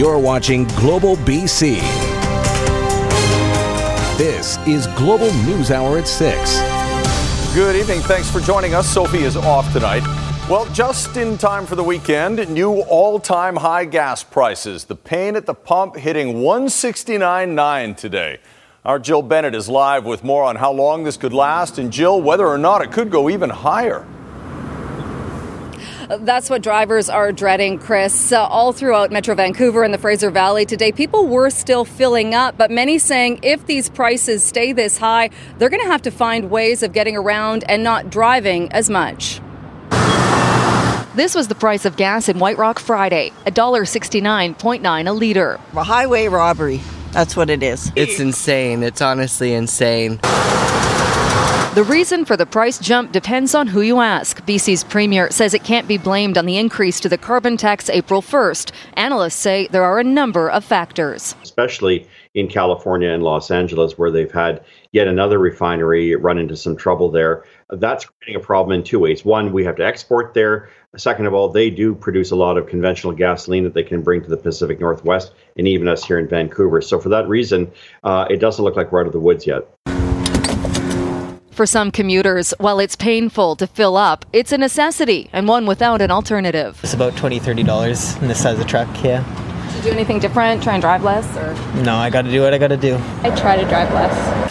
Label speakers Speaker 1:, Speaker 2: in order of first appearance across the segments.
Speaker 1: You're watching Global BC. This is Global News Hour at 6.
Speaker 2: Good evening. Thanks for joining us. Sophie is off tonight. Well, just in time for the weekend, new all time high gas prices. The pain at the pump hitting 169.9 today. Our Jill Bennett is live with more on how long this could last, and Jill, whether or not it could go even higher.
Speaker 3: That's what drivers are dreading, Chris. Uh, all throughout Metro Vancouver and the Fraser Valley today, people were still filling up, but many saying if these prices stay this high, they're going to have to find ways of getting around and not driving as much. This was the price of gas in White Rock Friday, $1.69.9 a liter.
Speaker 4: A highway robbery. That's what it is.
Speaker 5: It's insane. It's honestly insane.
Speaker 3: The reason for the price jump depends on who you ask. BC's premier says it can't be blamed on the increase to the carbon tax April 1st. Analysts say there are a number of factors.
Speaker 6: Especially in California and Los Angeles, where they've had yet another refinery run into some trouble there. That's creating a problem in two ways. One, we have to export there. Second of all, they do produce a lot of conventional gasoline that they can bring to the Pacific Northwest and even us here in Vancouver. So, for that reason, uh, it doesn't look like we're out of the woods yet.
Speaker 3: For some commuters, while it's painful to fill up, it's a necessity and one without an alternative.
Speaker 5: It's about $20, $30 in this size of truck, yeah.
Speaker 3: Do you do anything different? Try and drive less? or?
Speaker 5: No, I got to do what I got to do.
Speaker 7: I try to drive less.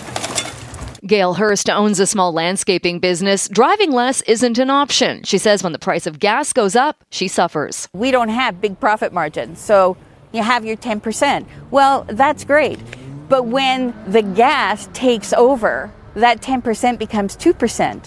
Speaker 3: Gail Hurst owns a small landscaping business. Driving less isn't an option. She says when the price of gas goes up, she suffers.
Speaker 8: We don't have big profit margins, so you have your 10%. Well, that's great. But when the gas takes over, that 10% becomes 2%.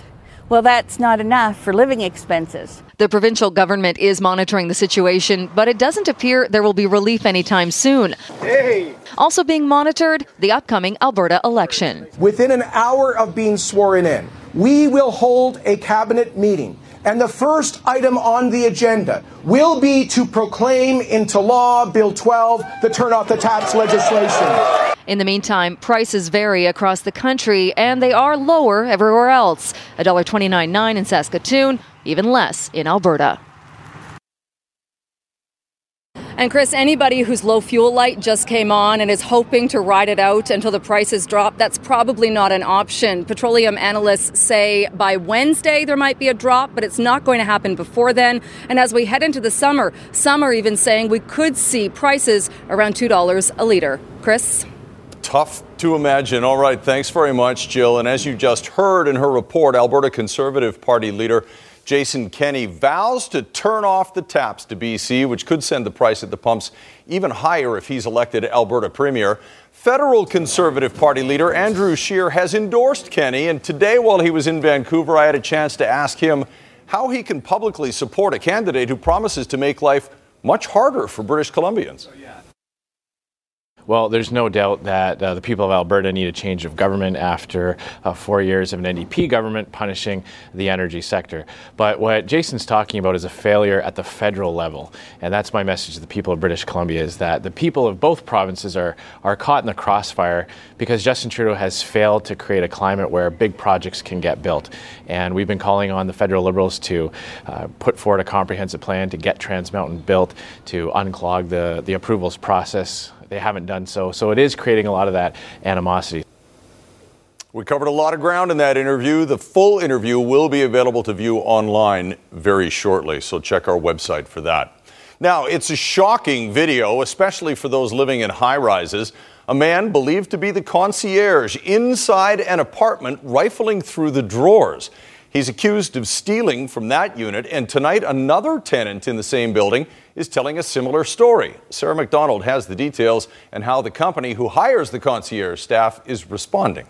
Speaker 8: Well, that's not enough for living expenses.
Speaker 3: The provincial government is monitoring the situation, but it doesn't appear there will be relief anytime soon. Hey. Also being monitored, the upcoming Alberta election.
Speaker 9: Within an hour of being sworn in, we will hold a cabinet meeting. And the first item on the agenda will be to proclaim into law Bill 12, the Turn Off the Taps legislation.
Speaker 3: In the meantime, prices vary across the country and they are lower everywhere else. $1.29.9 in Saskatoon, even less in Alberta. And Chris, anybody whose low fuel light just came on and is hoping to ride it out until the prices drop, that's probably not an option. Petroleum analysts say by Wednesday there might be a drop, but it's not going to happen before then. And as we head into the summer, some are even saying we could see prices around $2 a litre. Chris?
Speaker 2: Tough to imagine. All right, thanks very much, Jill. And as you just heard in her report, Alberta Conservative Party leader Jason Kenney vows to turn off the taps to BC, which could send the price at the pumps even higher if he's elected Alberta Premier. Federal Conservative Party leader Andrew Scheer has endorsed Kenney, and today, while he was in Vancouver, I had a chance to ask him how he can publicly support a candidate who promises to make life much harder for British Columbians.
Speaker 10: Oh, Well, there's no doubt that uh, the people of Alberta need a change of government after uh, four years of an NDP government punishing the energy sector. But what Jason's talking about is a failure at the federal level. And that's my message to the people of British Columbia is that the people of both provinces are, are caught in the crossfire because Justin Trudeau has failed to create a climate where big projects can get built. And we've been calling on the federal Liberals to uh, put forward a comprehensive plan to get Trans Mountain built, to unclog the, the approvals process they haven't done so. So it is creating a lot of that animosity.
Speaker 2: We covered a lot of ground in that interview. The full interview will be available to view online very shortly, so check our website for that. Now, it's a shocking video, especially for those living in high rises. A man believed to be the concierge inside an apartment rifling through the drawers. He's accused of stealing from that unit, and tonight another tenant in the same building is telling a similar story. Sarah McDonald has the details and how the company who hires the concierge staff is responding.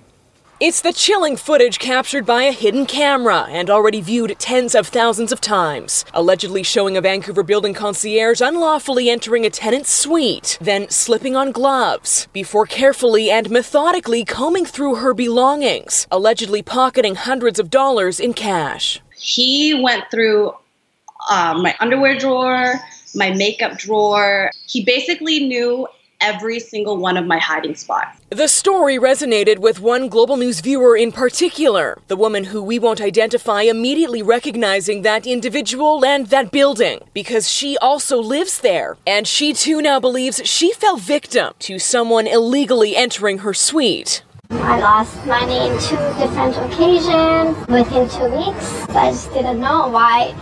Speaker 11: It's the chilling footage captured by a hidden camera and already viewed tens of thousands of times, allegedly showing a Vancouver building concierge unlawfully entering a tenant's suite, then slipping on gloves, before carefully and methodically combing through her belongings, allegedly pocketing hundreds of dollars in cash.
Speaker 7: He went through uh, my underwear drawer, my makeup drawer. He basically knew every single one of my hiding spots.
Speaker 11: The story resonated with one Global News viewer in particular, the woman who we won't identify immediately recognizing that individual and that building, because she also lives there. And she too now believes she fell victim to someone illegally entering her suite.
Speaker 12: I lost money in two different occasions within two weeks. I just didn't know why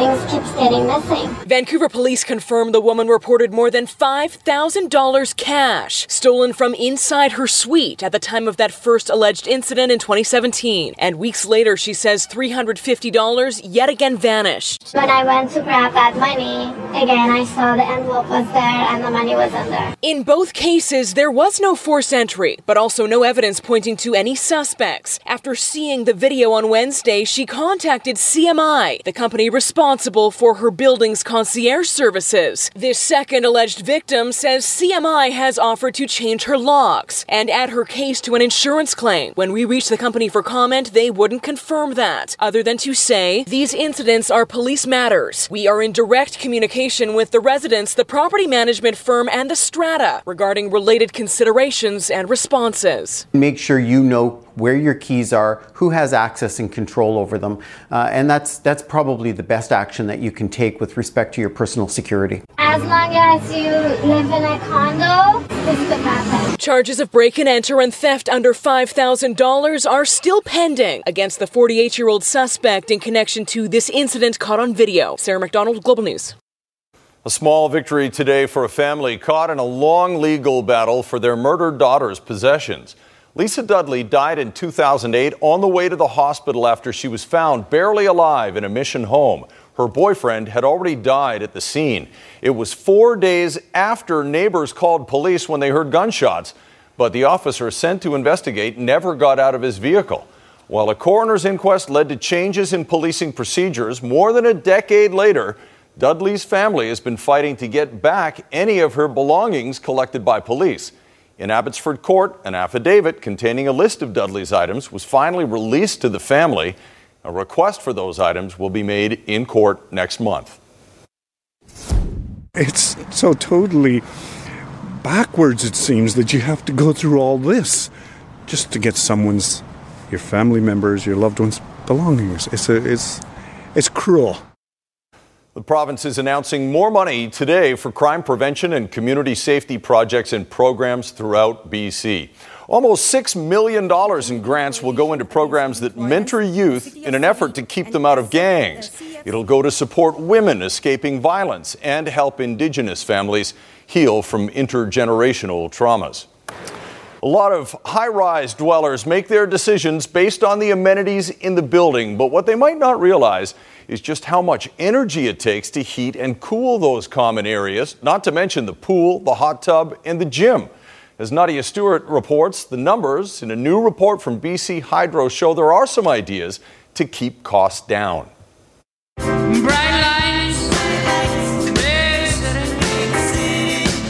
Speaker 12: things keeps getting missing.
Speaker 11: Vancouver police confirm the woman reported more than $5,000 cash stolen from inside her suite at the time of that first alleged incident in 2017. And weeks later, she says $350 yet again vanished.
Speaker 12: When I went to grab that money, again, I saw the envelope was there and the money was in there.
Speaker 11: In both cases, there was no forced entry, but also no evidence pointing to any suspects. After seeing the video on Wednesday, she contacted CMI, the company responsible responsible for her building's concierge services. This second alleged victim says CMI has offered to change her logs and add her case to an insurance claim. When we reached the company for comment, they wouldn't confirm that, other than to say these incidents are police matters. We are in direct communication with the residents, the property management firm, and the strata regarding related considerations and responses.
Speaker 13: Make sure you know where your keys are, who has access and control over them, uh, and that's that's probably the best action that you can take with respect to your personal security.
Speaker 12: As long as you live in a condo, this could happen.
Speaker 11: Charges of break and enter and theft under $5,000 are still pending against the 48 year old suspect in connection to this incident caught on video. Sarah McDonald, Global News.
Speaker 2: A small victory today for a family caught in a long legal battle for their murdered daughter's possessions. Lisa Dudley died in 2008 on the way to the hospital after she was found barely alive in a Mission home. Her boyfriend had already died at the scene. It was four days after neighbors called police when they heard gunshots, but the officer sent to investigate never got out of his vehicle. While a coroner's inquest led to changes in policing procedures more than a decade later, Dudley's family has been fighting to get back any of her belongings collected by police. In Abbotsford Court, an affidavit containing a list of Dudley's items was finally released to the family. A request for those items will be made in court next month.
Speaker 14: It's so totally backwards, it seems, that you have to go through all this just to get someone's, your family members, your loved ones' belongings. It's, a, it's, it's cruel.
Speaker 2: The province is announcing more money today for crime prevention and community safety projects and programs throughout BC. Almost $6 million in grants will go into programs that mentor youth in an effort to keep them out of gangs. It'll go to support women escaping violence and help Indigenous families heal from intergenerational traumas. A lot of high rise dwellers make their decisions based on the amenities in the building, but what they might not realize is just how much energy it takes to heat and cool those common areas, not to mention the pool, the hot tub, and the gym. As Nadia Stewart reports, the numbers in a new report from BC Hydro show there are some ideas to keep costs down.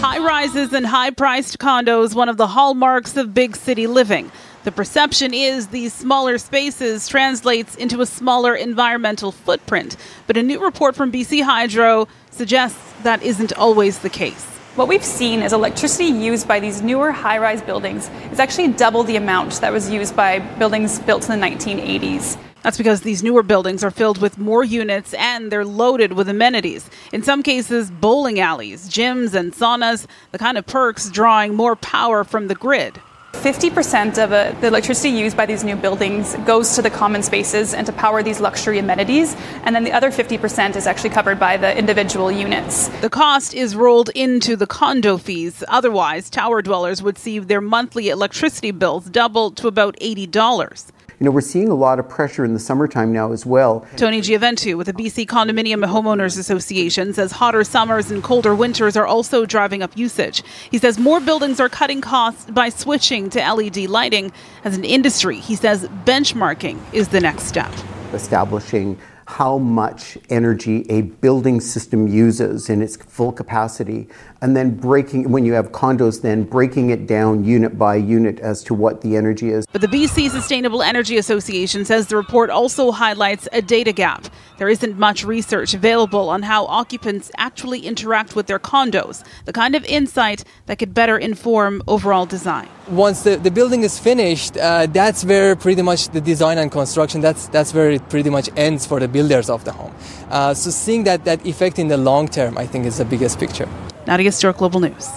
Speaker 15: High rises and high priced condos, one of the hallmarks of big city living. The perception is these smaller spaces translates into a smaller environmental footprint, but a new report from BC Hydro suggests that isn't always the case.
Speaker 16: What we've seen is electricity used by these newer high rise buildings is actually double the amount that was used by buildings built in the 1980s.
Speaker 15: That's because these newer buildings are filled with more units and they're loaded with amenities. In some cases, bowling alleys, gyms, and saunas, the kind of perks drawing more power from the grid.
Speaker 16: 50% of uh, the electricity used by these new buildings goes to the common spaces and to power these luxury amenities, and then the other 50% is actually covered by the individual units.
Speaker 15: The cost is rolled into the condo fees. Otherwise, tower dwellers would see their monthly electricity bills double to about $80
Speaker 13: you know, we're seeing a lot of pressure in the summertime now as well.
Speaker 15: Tony Gioventu with the BC Condominium Homeowners Association says hotter summers and colder winters are also driving up usage. He says more buildings are cutting costs by switching to LED lighting. As an industry, he says benchmarking is the next step.
Speaker 13: Establishing how much energy a building system uses in its full capacity and then breaking when you have condos then breaking it down unit by unit as to what the energy is.
Speaker 15: But the BC Sustainable Energy Association says the report also highlights a data gap. There isn't much research available on how occupants actually interact with their condos the kind of insight that could better inform overall design.
Speaker 17: Once the, the building is finished uh, that's where pretty much the design and construction that's that's where it pretty much ends for the builders of the home uh, so seeing that that effect in the long term i think is the biggest picture
Speaker 15: Nadia Stewart, Global News.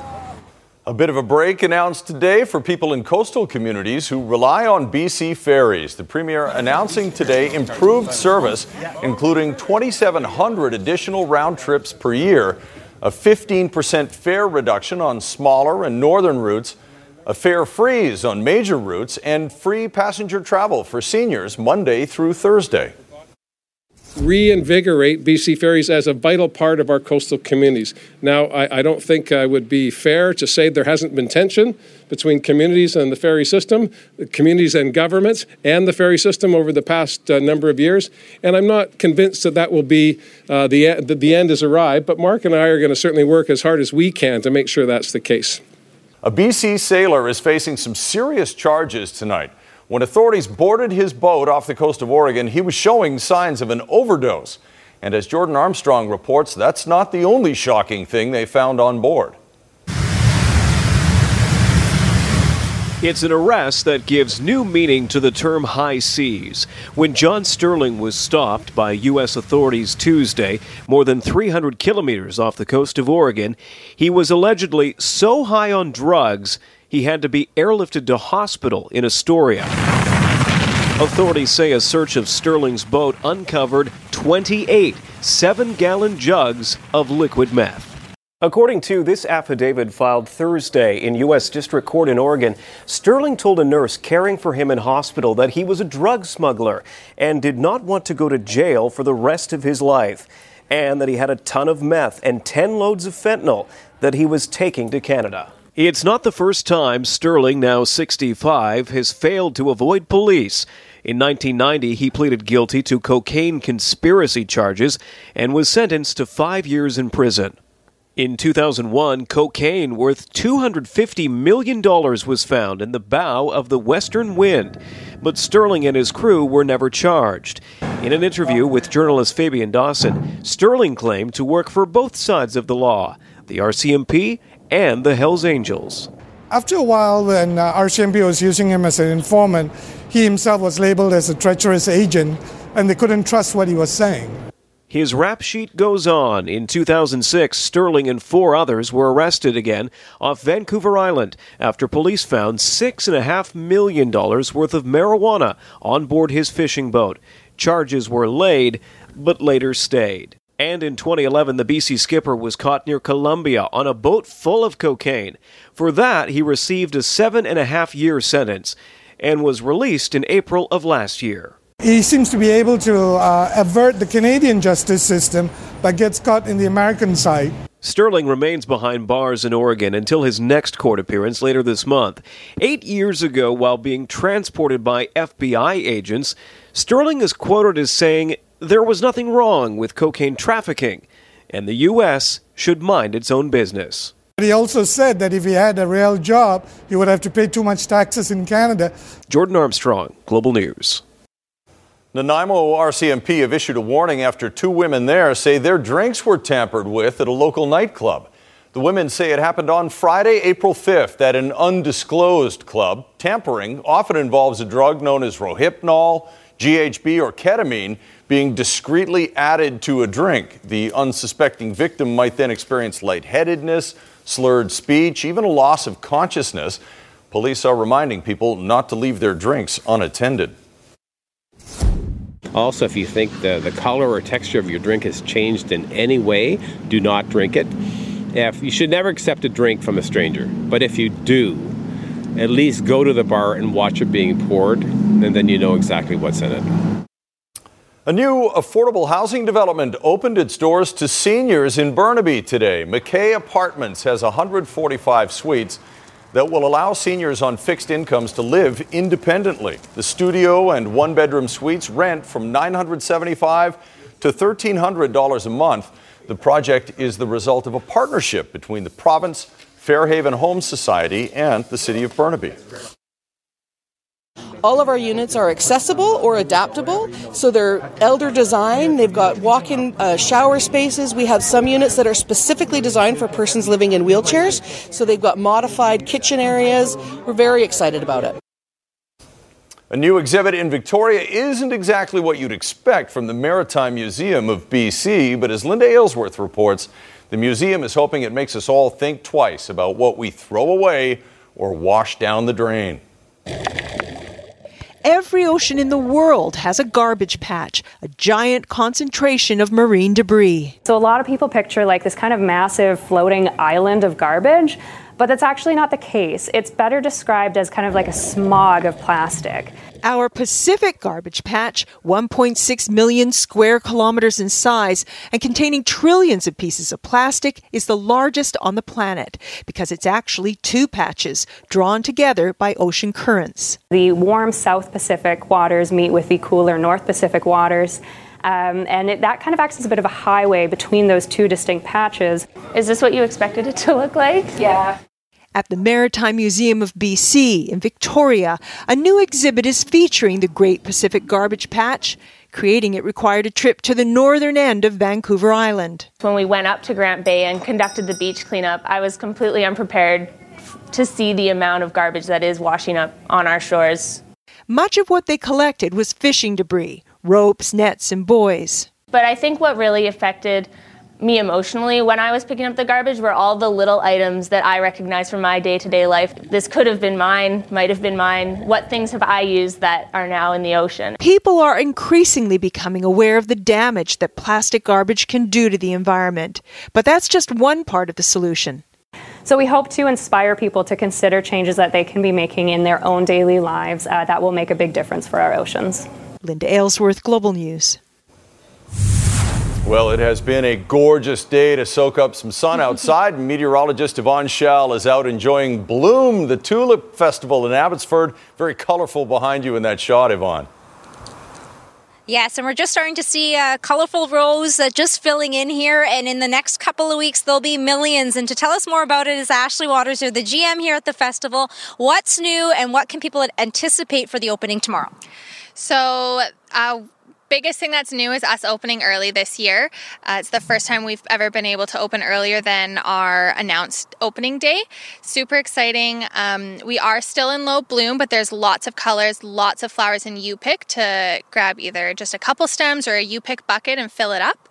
Speaker 2: A bit of a break announced today for people in coastal communities who rely on BC ferries. The Premier announcing today improved service, including 2,700 additional round trips per year, a 15% fare reduction on smaller and northern routes, a fare freeze on major routes, and free passenger travel for seniors Monday through Thursday
Speaker 18: reinvigorate BC Ferries as a vital part of our coastal communities. Now, I, I, don't think I would be fair to say there hasn't been tension between communities and the ferry system, communities and governments, and the ferry system over the past uh, number of years. And I'm not convinced that that will be uh, the, the, the end has arrived, but Mark and I are going to certainly work as hard as we can to make sure that's the case.
Speaker 2: A BC sailor is facing some serious charges tonight. When authorities boarded his boat off the coast of Oregon, he was showing signs of an overdose. And as Jordan Armstrong reports, that's not the only shocking thing they found on board.
Speaker 19: It's an arrest that gives new meaning to the term high seas. When John Sterling was stopped by U.S. authorities Tuesday, more than 300 kilometers off the coast of Oregon, he was allegedly so high on drugs he had to be airlifted to hospital in Astoria. Authorities say a search of Sterling's boat uncovered 28 seven gallon jugs of liquid meth. According to this affidavit filed Thursday in U.S. District Court in Oregon, Sterling told a nurse caring for him in hospital that he was a drug smuggler and did not want to go to jail for the rest of his life, and that he had a ton of meth and 10 loads of fentanyl that he was taking to Canada. It's not the first time Sterling, now 65, has failed to avoid police. In 1990, he pleaded guilty to cocaine conspiracy charges and was sentenced to five years in prison. In 2001, cocaine worth $250 million was found in the bow of the Western Wind, but Sterling and his crew were never charged. In an interview with journalist Fabian Dawson, Sterling claimed to work for both sides of the law the RCMP and the Hells Angels.
Speaker 20: After a while, when uh, RCMP was using him as an informant, he himself was labeled as a treacherous agent, and they couldn't trust what he was saying.
Speaker 19: His rap sheet goes on. In 2006, Sterling and four others were arrested again off Vancouver Island after police found $6.5 million worth of marijuana on board his fishing boat. Charges were laid, but later stayed. And in 2011, the BC skipper was caught near Colombia on a boat full of cocaine. For that, he received a seven and a half year sentence and was released in April of last year.
Speaker 20: He seems to be able to uh, avert the Canadian justice system, but gets caught in the American side.
Speaker 19: Sterling remains behind bars in Oregon until his next court appearance later this month. Eight years ago, while being transported by FBI agents, Sterling is quoted as saying, there was nothing wrong with cocaine trafficking, and the U.S. should mind its own business.
Speaker 20: But He also said that if he had a real job, he would have to pay too much taxes in Canada.
Speaker 19: Jordan Armstrong, Global News.
Speaker 2: Nanaimo RCMP have issued a warning after two women there say their drinks were tampered with at a local nightclub. The women say it happened on Friday, April 5th, at an undisclosed club. Tampering often involves a drug known as Rohypnol, GHB, or ketamine being discreetly added to a drink. The unsuspecting victim might then experience lightheadedness, slurred speech, even a loss of consciousness. Police are reminding people not to leave their drinks unattended.
Speaker 21: Also, if you think the, the color or texture of your drink has changed in any way, do not drink it. If you should never accept a drink from a stranger, but if you do, at least go to the bar and watch it being poured, and then you know exactly what's in it.
Speaker 2: A new affordable housing development opened its doors to seniors in Burnaby today. McKay Apartments has 145 suites that will allow seniors on fixed incomes to live independently. The studio and one bedroom suites rent from $975 to $1,300 a month. The project is the result of a partnership between the province, Fairhaven Home Society, and the City of Burnaby.
Speaker 22: All of our units are accessible or adaptable, so they're elder design. They've got walk in uh, shower spaces. We have some units that are specifically designed for persons living in wheelchairs, so they've got modified kitchen areas. We're very excited about it.
Speaker 2: A new exhibit in Victoria isn't exactly what you'd expect from the Maritime Museum of BC, but as Linda Aylesworth reports, the museum is hoping it makes us all think twice about what we throw away or wash down the drain.
Speaker 23: Every ocean in the world has a garbage patch, a giant concentration of marine debris.
Speaker 24: So, a lot of people picture like this kind of massive floating island of garbage, but that's actually not the case. It's better described as kind of like a smog of plastic.
Speaker 23: Our Pacific garbage patch, 1.6 million square kilometers in size and containing trillions of pieces of plastic, is the largest on the planet because it's actually two patches drawn together by ocean currents.
Speaker 24: The warm South Pacific waters meet with the cooler North Pacific waters. Um, and it, that kind of acts as a bit of a highway between those two distinct patches. Is this what you expected it to look like? Yeah.
Speaker 23: At the Maritime Museum of BC in Victoria, a new exhibit is featuring the Great Pacific Garbage Patch. Creating it required a trip to the northern end of Vancouver Island.
Speaker 25: When we went up to Grant Bay and conducted the beach cleanup, I was completely unprepared to see the amount of garbage that is washing up on our shores.
Speaker 23: Much of what they collected was fishing debris, ropes, nets, and buoys.
Speaker 25: But I think what really affected me emotionally when I was picking up the garbage were all the little items that I recognized from my day to day life. This could have been mine, might have been mine. What things have I used that are now in the ocean?
Speaker 23: People are increasingly becoming aware of the damage that plastic garbage can do to the environment. But that's just one part of the solution.
Speaker 24: So, we hope to inspire people to consider changes that they can be making in their own daily lives uh, that will make a big difference for our oceans.
Speaker 23: Linda Aylesworth, Global News.
Speaker 2: Well, it has been a gorgeous day to soak up some sun outside. Meteorologist Yvonne Schalle is out enjoying Bloom, the Tulip Festival in Abbotsford. Very colorful behind you in that shot, Yvonne.
Speaker 26: Yes, and we're just starting to see uh, colorful rows uh, just filling in here. And in the next couple of weeks, there'll be millions. And to tell us more about it is Ashley Waters, who's the GM here at the festival. What's new and what can people anticipate for the opening tomorrow?
Speaker 27: So, uh, biggest thing that's new is us opening early this year. Uh, it's the first time we've ever been able to open earlier than our announced opening day. Super exciting. Um, we are still in low bloom, but there's lots of colors, lots of flowers in U pick to grab either just a couple stems or a U pick bucket and fill it up.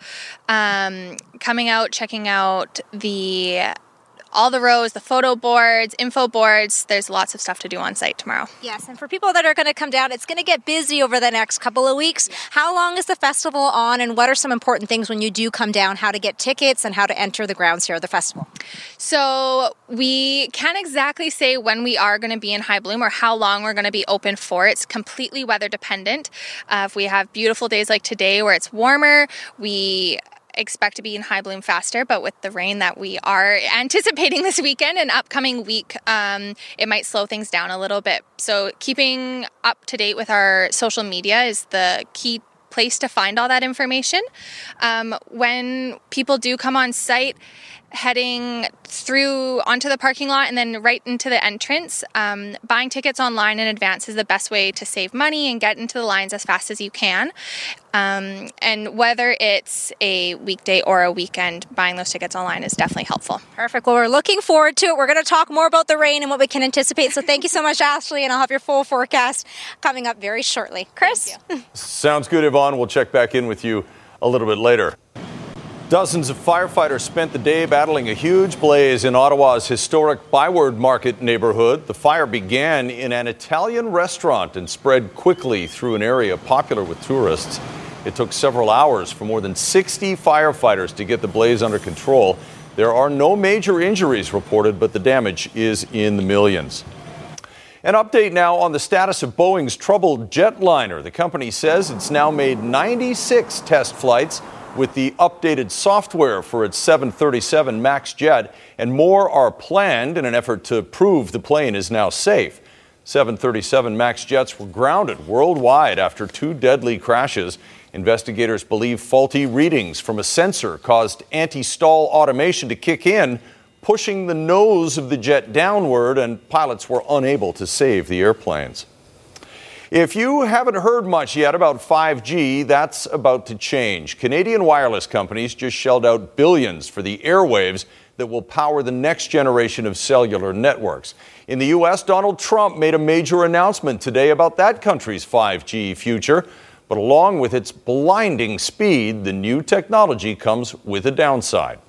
Speaker 27: Um, coming out, checking out the all the rows, the photo boards, info boards. There's lots of stuff to do on site tomorrow.
Speaker 26: Yes, and for people that are going to come down, it's going to get busy over the next couple of weeks. How long is the festival on, and what are some important things when you do come down? How to get tickets and how to enter the grounds here at the festival?
Speaker 27: So we can't exactly say when we are going to be in high bloom or how long we're going to be open for. It's completely weather dependent. Uh, if we have beautiful days like today where it's warmer, we expect to be in high bloom faster, but with the rain that we are anticipating this weekend and upcoming week, um, it might slow things down a little bit. So, keeping up to date with our social media is the key place to find all that information. Um, when people do come on site, heading through onto the parking lot and then right into the entrance. Um, buying tickets online in advance is the best way to save money and get into the lines as fast as you can. Um, and whether it's a weekday or a weekend, buying those tickets online is definitely helpful.
Speaker 26: Perfect. Well, we're looking forward to it. We're going to talk more about the rain and what we can anticipate. So thank you so much, Ashley, and I'll have your full forecast coming up very shortly. Chris?
Speaker 2: Sounds good, Yvonne. We'll check back in with you a little bit later. Dozens of firefighters spent the day battling a huge blaze in Ottawa's historic Byward Market neighborhood. The fire began in an Italian restaurant and spread quickly through an area popular with tourists. It took several hours for more than 60 firefighters to get the blaze under control. There are no major injuries reported, but the damage is in the millions. An update now on the status of Boeing's troubled jetliner. The company says it's now made 96 test flights with the updated software for its 737 MAX jet, and more are planned in an effort to prove the plane is now safe. 737 MAX jets were grounded worldwide after two deadly crashes Investigators believe faulty readings from a sensor caused anti stall automation to kick in, pushing the nose of the jet downward, and pilots were unable to save the airplanes. If you haven't heard much yet about 5G, that's about to change. Canadian wireless companies just shelled out billions for the airwaves that will power the next generation of cellular networks. In the U.S., Donald Trump made a major announcement today about that country's 5G future. But along with its blinding speed, the new technology comes with a downside.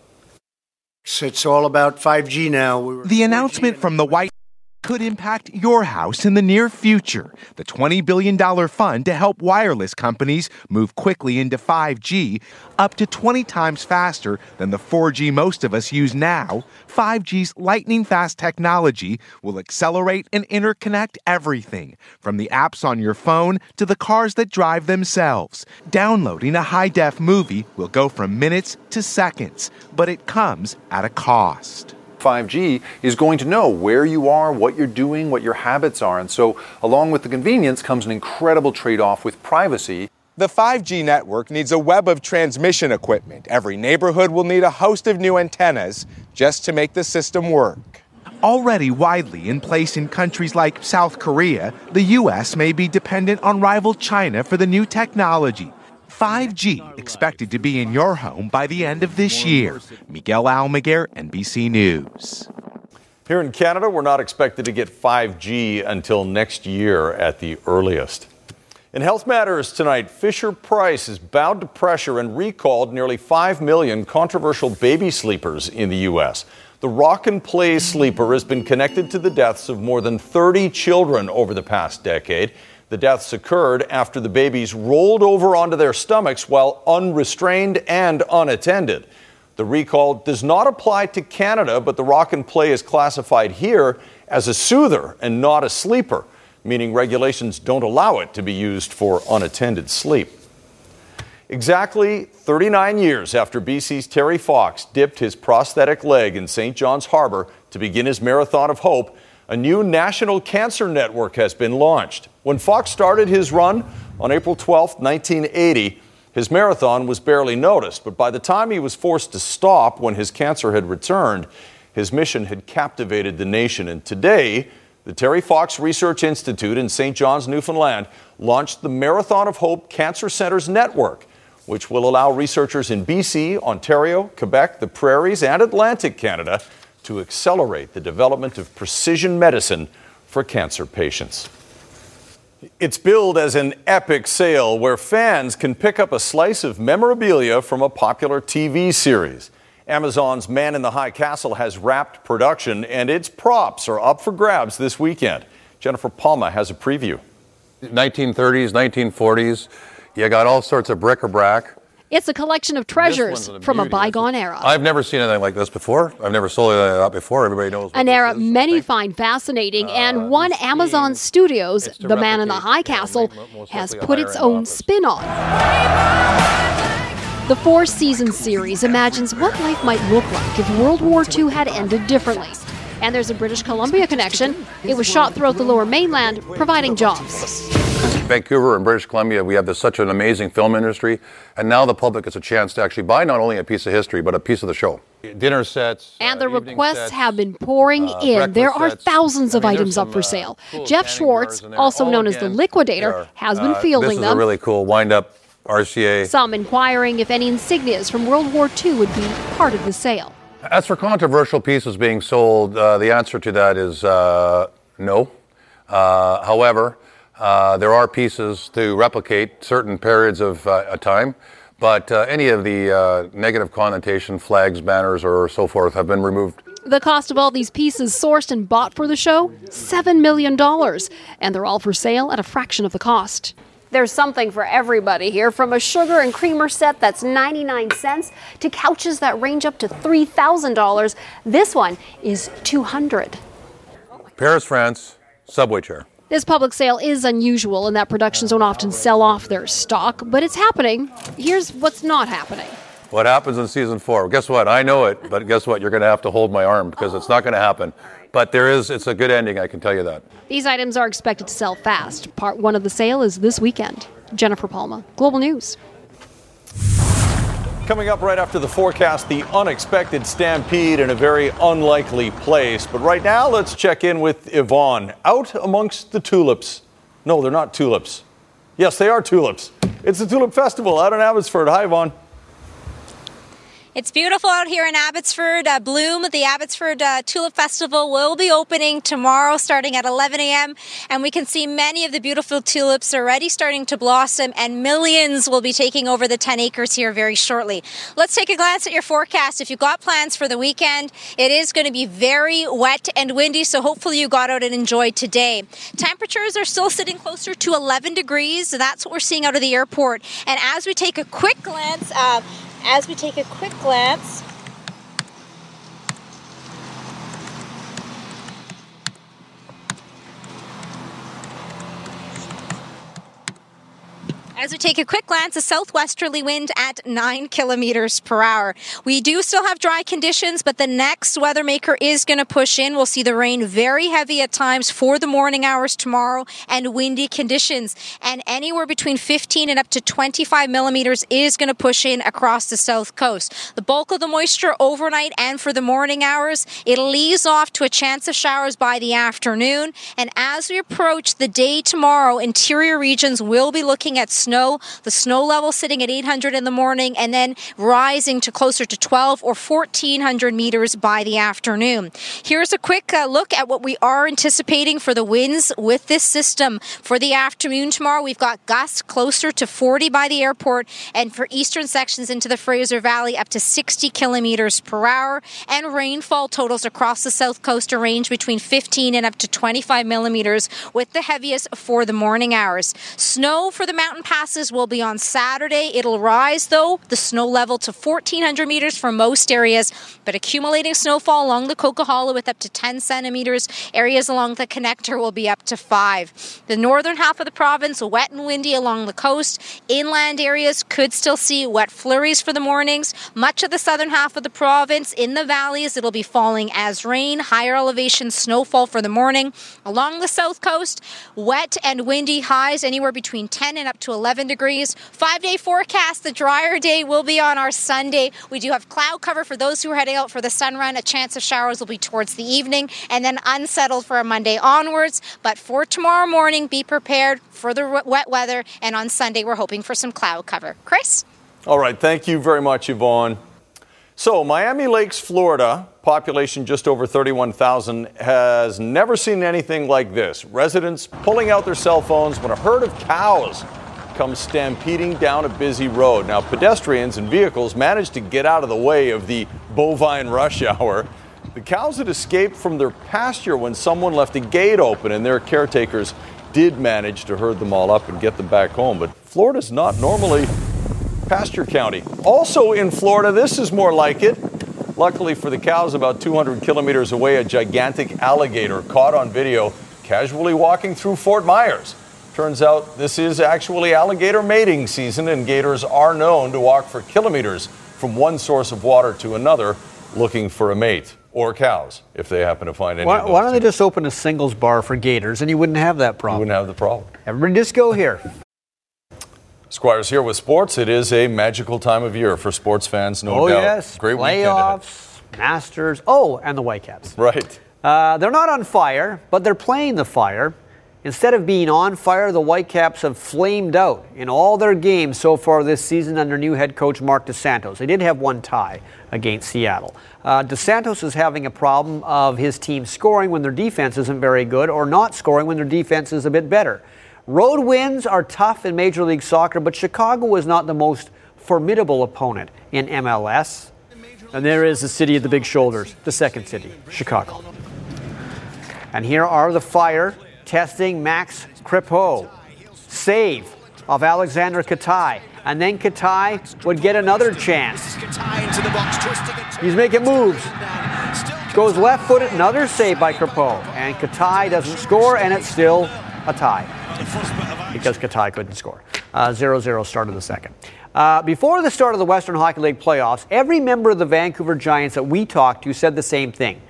Speaker 28: It's all about 5G now.
Speaker 29: The announcement from the White could impact your house in the near future. The $20 billion fund to help wireless companies move quickly into 5G, up to 20 times faster than the 4G most of us use now. 5G's lightning fast technology will accelerate and interconnect everything, from the apps on your phone to the cars that drive themselves. Downloading a high def movie will go from minutes to seconds, but it comes at a cost.
Speaker 30: 5G is going to know where you are, what you're doing, what your habits are. And so, along with the convenience comes an incredible trade off with privacy.
Speaker 29: The 5G network needs a web of transmission equipment. Every neighborhood will need a host of new antennas just to make the system work. Already widely in place in countries like South Korea, the U.S. may be dependent on rival China for the new technology. 5G expected to be in your home by the end of this year. Miguel Almaguer, NBC News.
Speaker 2: Here in Canada, we're not expected to get 5G until next year at the earliest. In Health Matters tonight, Fisher Price is bound to pressure and recalled nearly 5 million controversial baby sleepers in the U.S. The rock and play sleeper has been connected to the deaths of more than 30 children over the past decade. The deaths occurred after the babies rolled over onto their stomachs while unrestrained and unattended. The recall does not apply to Canada, but the rock and play is classified here as a soother and not a sleeper, meaning regulations don't allow it to be used for unattended sleep. Exactly 39 years after BC's Terry Fox dipped his prosthetic leg in St. John's Harbor to begin his Marathon of Hope, a new national cancer network has been launched. When Fox started his run on April 12, 1980, his marathon was barely noticed, but by the time he was forced to stop when his cancer had returned, his mission had captivated the nation. And today, the Terry Fox Research Institute in St. John's, Newfoundland, launched the Marathon of Hope Cancer Centers Network, which will allow researchers in BC, Ontario, Quebec, the Prairies, and Atlantic Canada to accelerate the development of precision medicine for cancer patients. It's billed as an epic sale where fans can pick up a slice of memorabilia from a popular TV series. Amazon's Man in the High Castle has wrapped production, and its props are up for grabs this weekend. Jennifer Palma has a preview.
Speaker 31: 1930s, 1940s, you got all sorts of bric-a-brac.
Speaker 32: It's a collection of treasures from a bygone era.
Speaker 31: I've never seen anything like this before. I've never sold anything like that before. Everybody knows.
Speaker 32: An era many find fascinating,
Speaker 31: Uh,
Speaker 32: and one Amazon Studios, The Man in the High Castle, has put its own spin on. The four season series imagines what life might look like if World War II had ended differently. And there's a British Columbia connection. It was shot throughout the lower mainland, providing jobs.
Speaker 31: Vancouver and British Columbia, we have this, such an amazing film industry, and now the public gets a chance to actually buy not only a piece of history but a piece of the show. Dinner sets.
Speaker 32: And uh, the requests have been pouring uh, uh, in. There are thousands of items up for sale. Jeff Schwartz, also known as the Liquidator, has been
Speaker 31: Uh,
Speaker 32: fielding
Speaker 31: this is
Speaker 32: them.
Speaker 31: a really cool wind-up RCA.
Speaker 32: Some inquiring if any insignias from World War II would be part of the sale.
Speaker 31: As for controversial pieces being sold, uh, the answer to that is uh, no. Uh, however, uh, there are pieces to replicate certain periods of uh, time, but uh, any of the negative connotation flags, banners, or so forth have been removed.
Speaker 32: The cost of all these pieces sourced and bought for the show? $7 million. And they're all for sale at a fraction of the cost. There's something for everybody here, from a sugar and creamer set that's 99 cents to couches that range up to $3,000. This one is 200.
Speaker 31: Paris, France, subway chair.
Speaker 32: This public sale is unusual in that productions don't often sell off their stock, but it's happening. Here's what's not happening.
Speaker 31: What happens in season four? Guess what? I know it, but guess what? You're going to have to hold my arm because it's not going to happen. But there is, it's a good ending, I can tell you that.
Speaker 32: These items are expected to sell fast. Part one of the sale is this weekend. Jennifer Palma, Global News.
Speaker 2: Coming up right after the forecast, the unexpected stampede in a very unlikely place. But right now, let's check in with Yvonne. Out amongst the tulips. No, they're not tulips. Yes, they are tulips. It's the Tulip Festival out in Abbotsford. Hi, Yvonne.
Speaker 26: It's beautiful out here in Abbotsford. Uh, Bloom, the Abbotsford uh, Tulip Festival, will be opening tomorrow starting at 11 a.m. And we can see many of the beautiful tulips already starting to blossom, and millions will be taking over the 10 acres here very shortly. Let's take a glance at your forecast. If you've got plans for the weekend, it is going to be very wet and windy, so hopefully you got out and enjoyed today. Temperatures are still sitting closer to 11 degrees, so that's what we're seeing out of the airport. And as we take a quick glance, uh, as we take a quick glance As we take a quick glance, a southwesterly wind at 9 kilometers per hour. We do still have dry conditions, but the next weather maker is going to push in. We'll see the rain very heavy at times for the morning hours tomorrow and windy conditions. And anywhere between 15 and up to 25 millimeters is going to push in across the south coast. The bulk of the moisture overnight and for the morning hours, it'll ease off to a chance of showers by the afternoon. And as we approach the day tomorrow, interior regions will be looking at snow snow. The snow level sitting at 800 in the morning and then rising to closer to 12 or 1400 meters by the afternoon. Here's a quick uh, look at what we are anticipating for the winds with this system. For the afternoon tomorrow, we've got gusts closer to 40 by the airport, and for eastern sections into the Fraser Valley, up to 60 kilometers per hour. And rainfall totals across the south coast range between 15 and up to 25 millimeters, with the heaviest for the morning hours. Snow for the mountain passes will be on Saturday. It'll rise, though, the snow level to 1,400 meters for most areas, but accumulating snowfall along the Coquihalla with up to 10 centimeters. Areas along the connector will be up to 5. The northern half of the province, wet and windy along the coast. Inland areas could still see wet flurries for the mornings. Much of the southern half of the province, in the valleys, it'll be falling as rain. Higher elevation snowfall for the morning. Along the south coast, wet and windy highs anywhere between 10 and up to 11 degrees. Five day forecast. The drier day will be on our Sunday. We do have cloud cover for those who are heading out for the sun run. A chance of showers will be towards the evening and then unsettled for a Monday onwards. But for tomorrow morning, be prepared for the wet weather. And on Sunday, we're hoping for some cloud cover. Chris?
Speaker 2: All right. Thank you very much, Yvonne. So, Miami Lakes, Florida, population just over 31,000, has never seen anything like this. Residents pulling out their cell phones when a herd of cows comes stampeding down a busy road. Now, pedestrians and vehicles managed to get out of the way of the bovine rush hour. The cows had escaped from their pasture when someone left a gate open, and their caretakers did manage to herd them all up and get them back home. But Florida's not normally pasture county. Also in Florida, this is more like it. Luckily for the cows, about 200 kilometers away, a gigantic alligator caught on video casually walking through Fort Myers. Turns out this is actually alligator mating season, and gators are known to walk for kilometers from one source of water to another looking for a mate or cows if they happen to find any.
Speaker 33: Why, why don't they just open a singles bar for gators and you wouldn't have that problem?
Speaker 2: You wouldn't have the problem.
Speaker 33: Everybody just go here.
Speaker 2: Squires here with sports. It is a magical time of year for sports fans, no
Speaker 33: oh,
Speaker 2: doubt.
Speaker 33: yes.
Speaker 2: Great.
Speaker 33: Playoffs, Masters. Oh, and the Whitecaps.
Speaker 2: Right.
Speaker 33: Uh, they're not on fire, but they're playing the fire. Instead of being on fire, the Whitecaps have flamed out in all their games so far this season under new head coach Marc Dos Santos. They did have one tie against Seattle. Uh, Dos Santos is having a problem of his team scoring when their defense isn't very good or not scoring when their defense is a bit better. Road wins are tough in Major League Soccer, but Chicago is not the most formidable opponent in MLS.
Speaker 34: And there is the city of the big shoulders, the second city, Chicago.
Speaker 33: And here are the Fire testing Max Crepeau. Save of Aleksandar Katai. And then Katai would get another chance. He's making moves. Goes left footed, another save by Crepeau. And Katai doesn't score, and it's still a tie. Because Katai couldn't score. 0 uh, 0 start of the second. Uh, before the start of the Western Hockey League playoffs, every member of the Vancouver Giants that we talked to said the same thing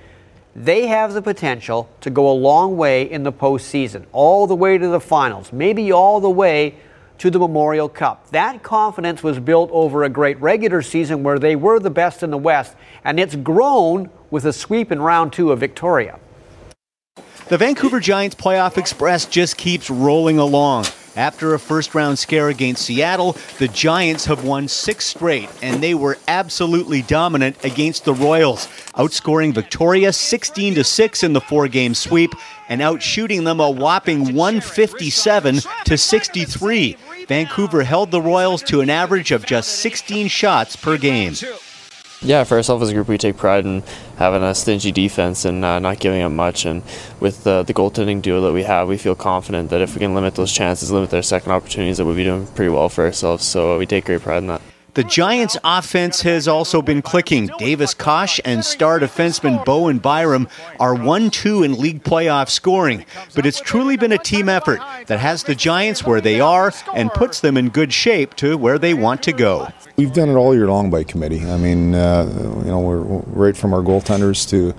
Speaker 33: they have the potential to go a long way in the postseason, all the way to the finals, maybe all the way to the Memorial Cup. That confidence was built over a great regular season where they were the best in the West, and it's grown with a sweep in round two of Victoria.
Speaker 35: The Vancouver Giants playoff express just keeps rolling along. After a first round scare against Seattle, the Giants have won six straight, and they were absolutely dominant against the Royals, outscoring Victoria 16 to 6 in the four game sweep and outshooting them a whopping 157 to 63. Vancouver held the Royals to an average of just 16 shots per game.
Speaker 36: Yeah, for ourselves as a group, we take pride in having a stingy defense and uh, not giving up much. And with uh, the goaltending duo that we have, we feel confident that if we can limit those chances, limit their second opportunities, that we'll be doing pretty well for ourselves. So we take great pride in that.
Speaker 35: The Giants' offense has also been clicking. Davis Koch and star defenseman Bowen Byram are 1 2 in league playoff scoring. But it's truly been a team effort that has the Giants where they are and puts them in good shape to where they want to go.
Speaker 37: We've done it all year long by committee. I mean, uh, you know, we're right from our goaltenders to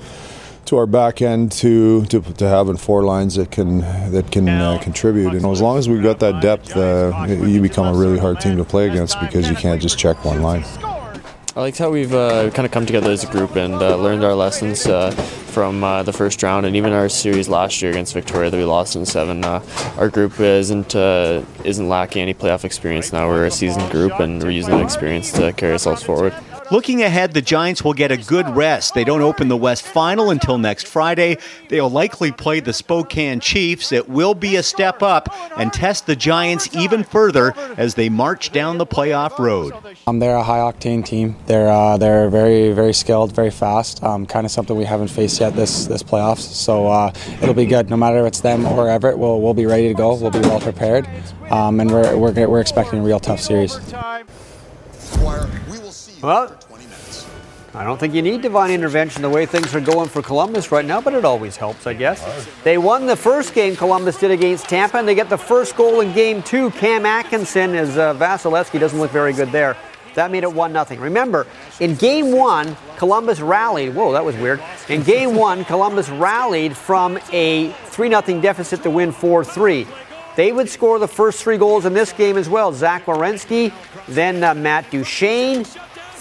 Speaker 37: to our back end to, to, to having four lines that can that can uh, contribute. And as long as we've got that depth, uh, you become a really hard team to play against because you can't just check one line.
Speaker 36: I liked how we've uh, kind of come together as a group and uh, learned our lessons uh, from uh, the first round and even our series last year against Victoria that we lost in seven. Uh, our group isn't uh, isn't lacking any playoff experience now. We're a seasoned group and we're using that experience to carry ourselves forward.
Speaker 35: Looking ahead, the Giants will get a good rest. They don't open the West Final until next Friday. They'll likely play the Spokane Chiefs. It will be a step up and test the Giants even further as they march down the playoff road.
Speaker 38: Um, they're a high octane team. They're uh, they're very very skilled, very fast. Um, kind of something we haven't faced yet this this playoffs. So uh, it'll be good. No matter if it's them or Everett, we'll we'll be ready to go. We'll be well prepared, um, and we're, we're we're expecting a real tough series.
Speaker 33: Well, I don't think you need divine intervention the way things are going for Columbus right now, but it always helps, I guess. They won the first game Columbus did against Tampa, and they get the first goal in game two. Cam Atkinson, as uh, Vasilevskiy doesn't look very good there. That made it 1 0. Remember, in game one, Columbus rallied. Whoa, that was weird. In game one, Columbus rallied from a 3 0 deficit to win 4 3. They would score the first three goals in this game as well. Zach Werenski, then uh, Matt Duchene,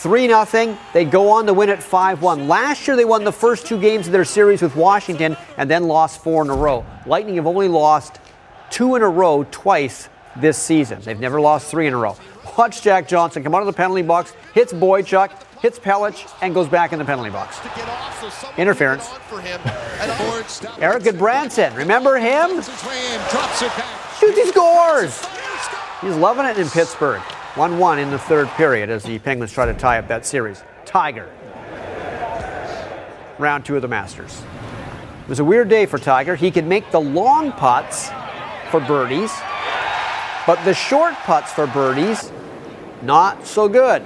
Speaker 33: 3 0. They go on to win at 5 1. Last year, they won the first two games of their series with Washington and then lost four in a row. Lightning have only lost two in a row twice this season. They've never lost three in a row. Watch Jack Johnson come out of the penalty box, hits Boychuk, hits Pelech, and goes back in the penalty box. Interference. Erik Gudbranson, remember him? Shoots, he scores! He's loving it in Pittsburgh. 1 1 in the third period as the Penguins try to tie up that series. Tiger. Round two of the Masters. It was a weird day for Tiger. He could make the long putts for birdies, but the short putts for birdies, not so good.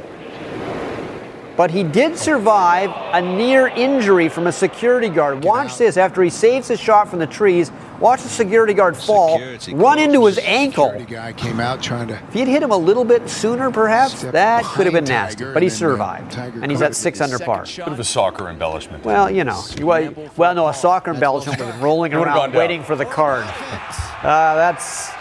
Speaker 33: But he did survive a near injury from a security guard. Watch this after he saves his shot from the trees. Watch the security guard fall, run into his ankle.
Speaker 39: guy came out trying to.
Speaker 33: If he'd hit him a little bit sooner, perhaps, that could have been nasty. But he survived. And he's at six under par.
Speaker 2: Bit of a soccer embellishment.
Speaker 33: Well, you know, well, well, no, a soccer embellishment with rolling
Speaker 2: It would've
Speaker 33: around
Speaker 2: down.
Speaker 33: waiting for the card. Uh, that's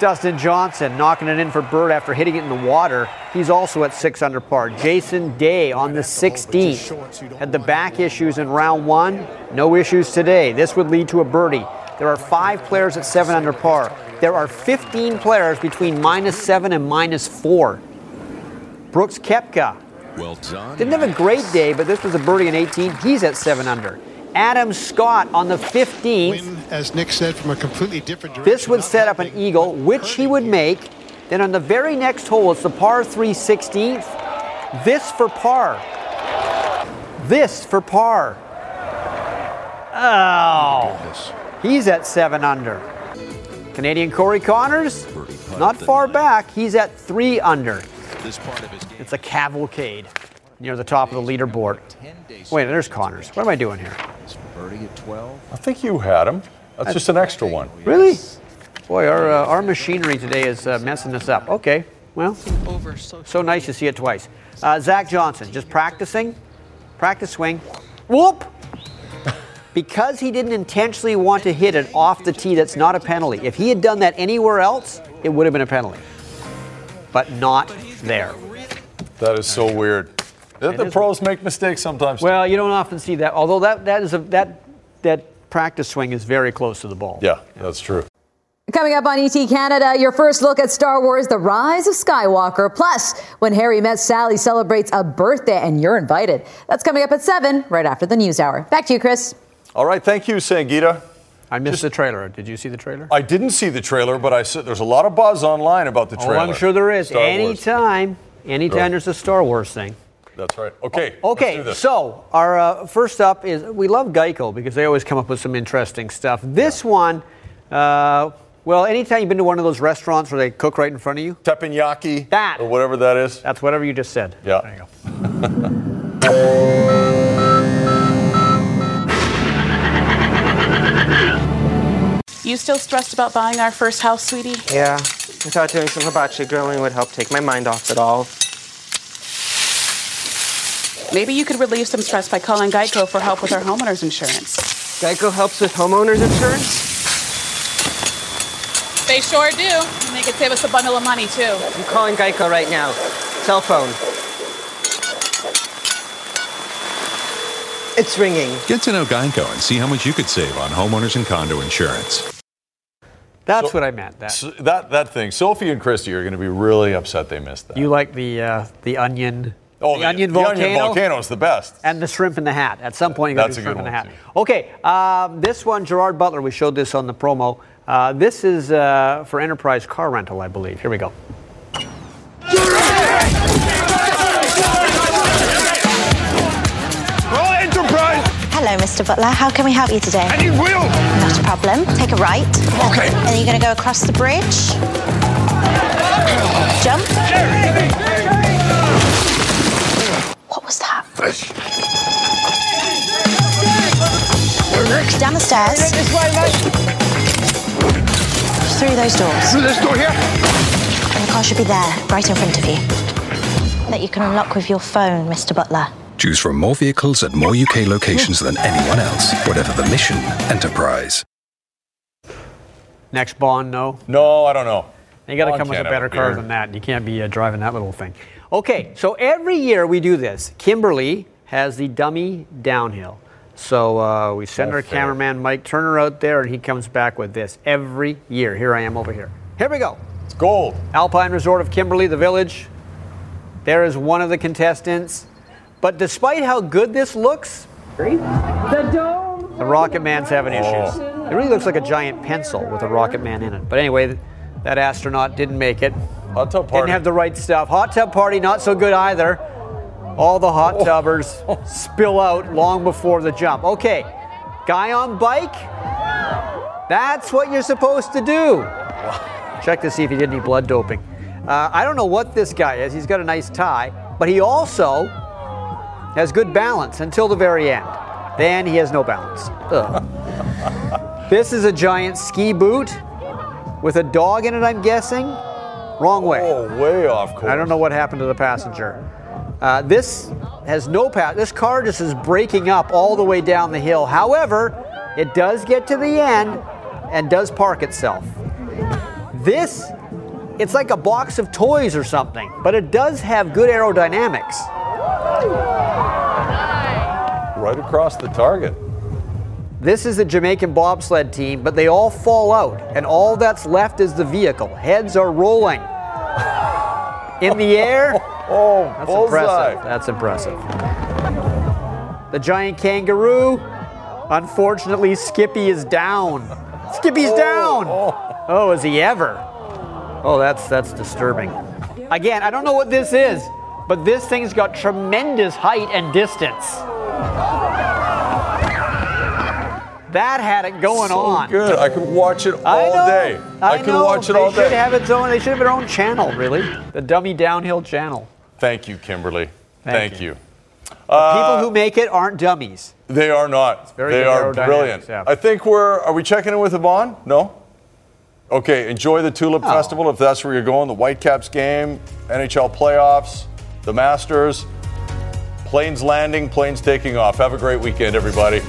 Speaker 33: Dustin Johnson knocking it in for Bird after hitting it in the water. He's also at six under par. Jason Day on the 16th had the back issues in round one. No issues today. This would lead to a birdie. There are five players at seven under par. There are 15 players between minus seven and minus four. Brooks Koepka
Speaker 40: Well done.
Speaker 33: didn't have a great day, but this was a birdie in 18. He's at seven under. Adam Scott on the 15th.
Speaker 39: As Nick said, from a completely different direction.
Speaker 33: This would set up an eagle, which he would make. Then on the very next hole, it's the par 3 16th. This for par. This for par. Oh. He's at 7 under. Canadian Corey Conners, not far back. He's at 3 under. It's a cavalcade near the top of the leaderboard. Wait, there's Conners. What am I doing here?
Speaker 40: Birdie at 12.
Speaker 2: I think you had him. That's just an extra one.
Speaker 33: Really? Boy, our, uh, our machinery today is uh, messing us up. Okay, well, so nice to see it twice. Uh, Zach Johnson, just practicing, practice swing. Whoop! Because he didn't intentionally want to hit it off the tee, that's not a penalty. If he had done that anywhere else, it would have been a penalty. but not there.
Speaker 2: That is so weird. The, the pros make mistakes sometimes.
Speaker 33: Well, you don't often see that. Although that that is a that that practice swing is very close to the ball.
Speaker 2: Yeah, that's true.
Speaker 41: Coming up on ET Canada, your first look at Star Wars The Rise of Skywalker. Plus, when Harry met Sally celebrates a birthday, and you're invited. That's coming up at 7, right after the news hour. Back to you, Chris.
Speaker 2: All right, thank you, Sangita.
Speaker 33: I missed the trailer. Did you see the trailer?
Speaker 2: I didn't see the trailer, but I said there's a lot of buzz online about the trailer.
Speaker 33: Oh, I'm sure there is.
Speaker 2: Star Wars.
Speaker 33: anytime, anytime
Speaker 2: Right.
Speaker 33: there's a Star Wars thing.
Speaker 2: That's right. Okay.
Speaker 33: Okay,
Speaker 2: let's do this.
Speaker 33: so our uh, first up is we love Geico because they always come up with some interesting stuff. This one, uh, well, anytime you've been to one of those restaurants where they cook right in front of you,
Speaker 2: teppanyaki,
Speaker 33: that
Speaker 2: or whatever that is.
Speaker 33: That's whatever you just said.
Speaker 2: Yeah.
Speaker 33: There you go.
Speaker 42: You still stressed about buying our first house, sweetie?
Speaker 43: Yeah, I thought doing some hibachi grilling would help take my mind off it all.
Speaker 42: Maybe you could relieve some stress by calling Geico for help with our homeowner's insurance.
Speaker 43: Geico helps with homeowners insurance?
Speaker 42: They sure do. And they could save us a bundle of money, too.
Speaker 43: I'm calling Geico right now. Cell phone. It's ringing.
Speaker 40: Get to know Geico and see how much you could save on homeowners and condo insurance.
Speaker 33: That's what I meant. That.
Speaker 2: So that that thing. Sophie and Christy are going to be really upset they missed that.
Speaker 33: You like the uh, the onion?
Speaker 2: Oh,
Speaker 33: the,
Speaker 2: the-
Speaker 33: onion
Speaker 2: the onion
Speaker 33: volcano.
Speaker 2: volcano is the best.
Speaker 33: And the shrimp in the hat. At some point, you got to
Speaker 2: That's a
Speaker 33: shrimp
Speaker 2: good
Speaker 33: in the
Speaker 2: one,
Speaker 33: hat. Okay, um, this one, Gerard Butler. We showed this on the promo. Uh, this is uh, for Enterprise Car Rental, I believe. Here we go.
Speaker 44: Enterprise!
Speaker 45: Hello, Mr. Butler. How can we help you today?
Speaker 44: I need wheel!
Speaker 45: Not a problem. Take a right.
Speaker 44: Okay.
Speaker 45: And you're going to go across the bridge. Jump. What was that? Down the stairs. Through those doors.
Speaker 44: Through this door here?
Speaker 45: And the car should be there, right in front of you. That you can unlock with your phone, Mr. Butler.
Speaker 46: Choose from more vehicles at more UK locations than anyone else. Whatever the mission, Enterprise.
Speaker 33: Next Bond, no.
Speaker 2: No, I don't know.
Speaker 33: You got to
Speaker 2: Bond
Speaker 33: come with a better car
Speaker 2: beard.
Speaker 33: than that. You can't be uh, driving that little thing. Okay, so every year we do this. Kimberley has the dummy downhill. So uh, we send
Speaker 2: Not
Speaker 33: our
Speaker 2: fair.
Speaker 33: cameraman Mike Turner out there, and he comes back with this every year. Here I am over here. Here we go.
Speaker 2: It's gold.
Speaker 33: Alpine Resort of Kimberley, the village. There is one of the contestants. But despite how good this looks,
Speaker 45: The dome.
Speaker 33: the Rocket Man's having issues. It really looks like a giant pencil with a Rocket Man in it. But anyway, th- that astronaut didn't make it.
Speaker 2: Hot tub party.
Speaker 33: Didn't have the right stuff. Hot tub party, not so good either. All the hot
Speaker 2: Oh.
Speaker 33: tubbers spill out long before the jump. Okay, guy on bike. That's what you're supposed to do. Check to see if he did any blood doping. Uh, I don't know what this guy is. He's got a nice tie, but he also has good balance until the very end. Then he has no balance. This is a giant ski boot with a dog in it, I'm guessing. Wrong way.
Speaker 2: Oh, way off course.
Speaker 33: I don't know what happened to the passenger. Uh, this has no pass. This car just is breaking up all the way down the hill. However, it does get to the end and does park itself. This, it's like a box of toys or something, but it does have good aerodynamics.
Speaker 2: Right across the target.
Speaker 33: This is the Jamaican bobsled team, but they all fall out, and all that's left is the vehicle. Heads are rolling. In the air.
Speaker 2: Oh,
Speaker 33: That's
Speaker 2: bullseye.
Speaker 33: impressive. That's impressive. The giant kangaroo. Unfortunately, Skippy is down. Skippy's oh, down. Oh. oh, is he ever? Oh, that's that's disturbing. Again, I don't know what this is, but this thing's got tremendous height and distance. That had it going
Speaker 2: So
Speaker 33: on.
Speaker 2: good. I could watch it all
Speaker 33: I
Speaker 2: day. I, could
Speaker 33: know.
Speaker 2: watch it
Speaker 33: they
Speaker 2: all
Speaker 33: should
Speaker 2: day.
Speaker 33: have its own. They should have their own channel, really. The Dummy Downhill channel.
Speaker 2: Thank you, Kimberley.
Speaker 33: Thank
Speaker 2: Thank, you.
Speaker 33: People
Speaker 2: Uh,
Speaker 33: who make it aren't dummies.
Speaker 2: They are not.
Speaker 33: very
Speaker 2: They are brilliant.
Speaker 33: yeah.
Speaker 2: I think we're. Are we checking in with Yvonne? No. Okay. Enjoy the Tulip
Speaker 33: Oh.
Speaker 2: Festival if that's where you're going. The Whitecaps game, NHL playoffs, the Masters, planes landing, planes taking off. Have a great weekend, everybody.